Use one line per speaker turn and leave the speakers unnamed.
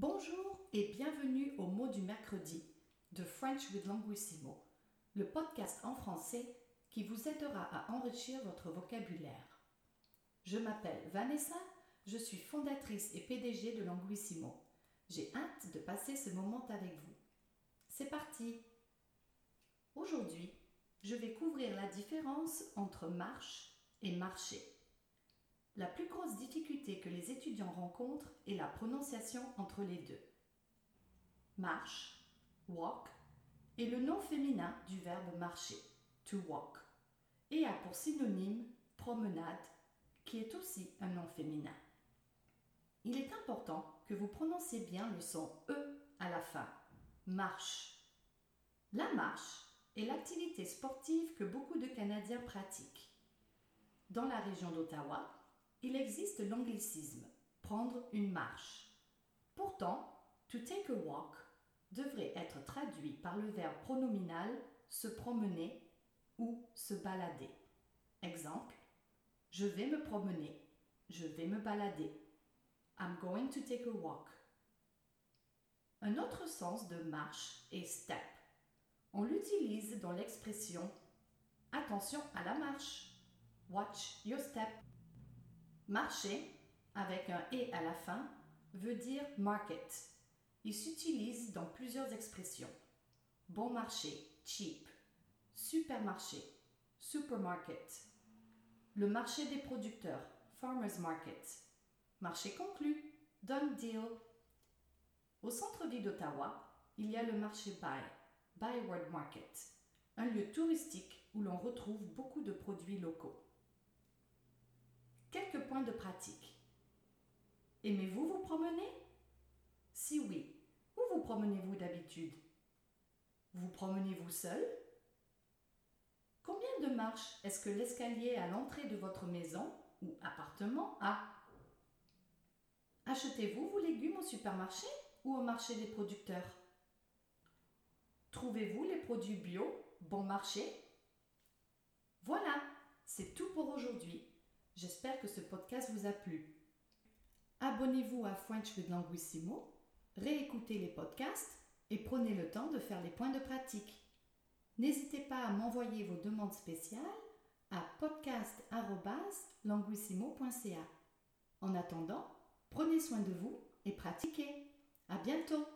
Bonjour et bienvenue au mot du mercredi de French with Languissimo, le podcast en français qui vous aidera à enrichir votre vocabulaire. Je m'appelle Vanessa, je suis fondatrice et PDG de Languissimo. J'ai hâte de passer ce moment avec vous. C'est parti Aujourd'hui, je vais couvrir la différence entre marche et marcher. La plus grosse difficulté que les étudiants rencontrent est la prononciation entre les deux. Marche, walk, est le nom féminin du verbe marcher, to walk, et a pour synonyme promenade, qui est aussi un nom féminin. Il est important que vous prononciez bien le son E à la fin, marche. La marche est l'activité sportive que beaucoup de Canadiens pratiquent. Dans la région d'Ottawa, il existe l'anglicisme prendre une marche. Pourtant, to take a walk devrait être traduit par le verbe pronominal se promener ou se balader. Exemple Je vais me promener, je vais me balader. I'm going to take a walk. Un autre sens de marche est step. On l'utilise dans l'expression Attention à la marche. Watch your step. Marcher, avec un et à la fin, veut dire market. Il s'utilise dans plusieurs expressions. Bon marché, cheap. Supermarché, supermarket. Le marché des producteurs, farmers market. Marché conclu, done deal. Au centre-ville d'Ottawa, il y a le marché Buy, Byward Market, un lieu touristique où l'on retrouve beaucoup de produits locaux. De pratique. Aimez-vous vous promener? Si oui, où vous promenez-vous d'habitude? Vous promenez-vous seul? Combien de marches est-ce que l'escalier à l'entrée de votre maison ou appartement a? Achetez-vous vos légumes au supermarché ou au marché des producteurs? Trouvez-vous les produits bio bon marché? Voilà, c'est tout pour aujourd'hui. J'espère que ce podcast vous a plu. Abonnez-vous à French with Languissimo, réécoutez les podcasts et prenez le temps de faire les points de pratique. N'hésitez pas à m'envoyer vos demandes spéciales à podcast.languissimo.ca. En attendant, prenez soin de vous et pratiquez. À bientôt!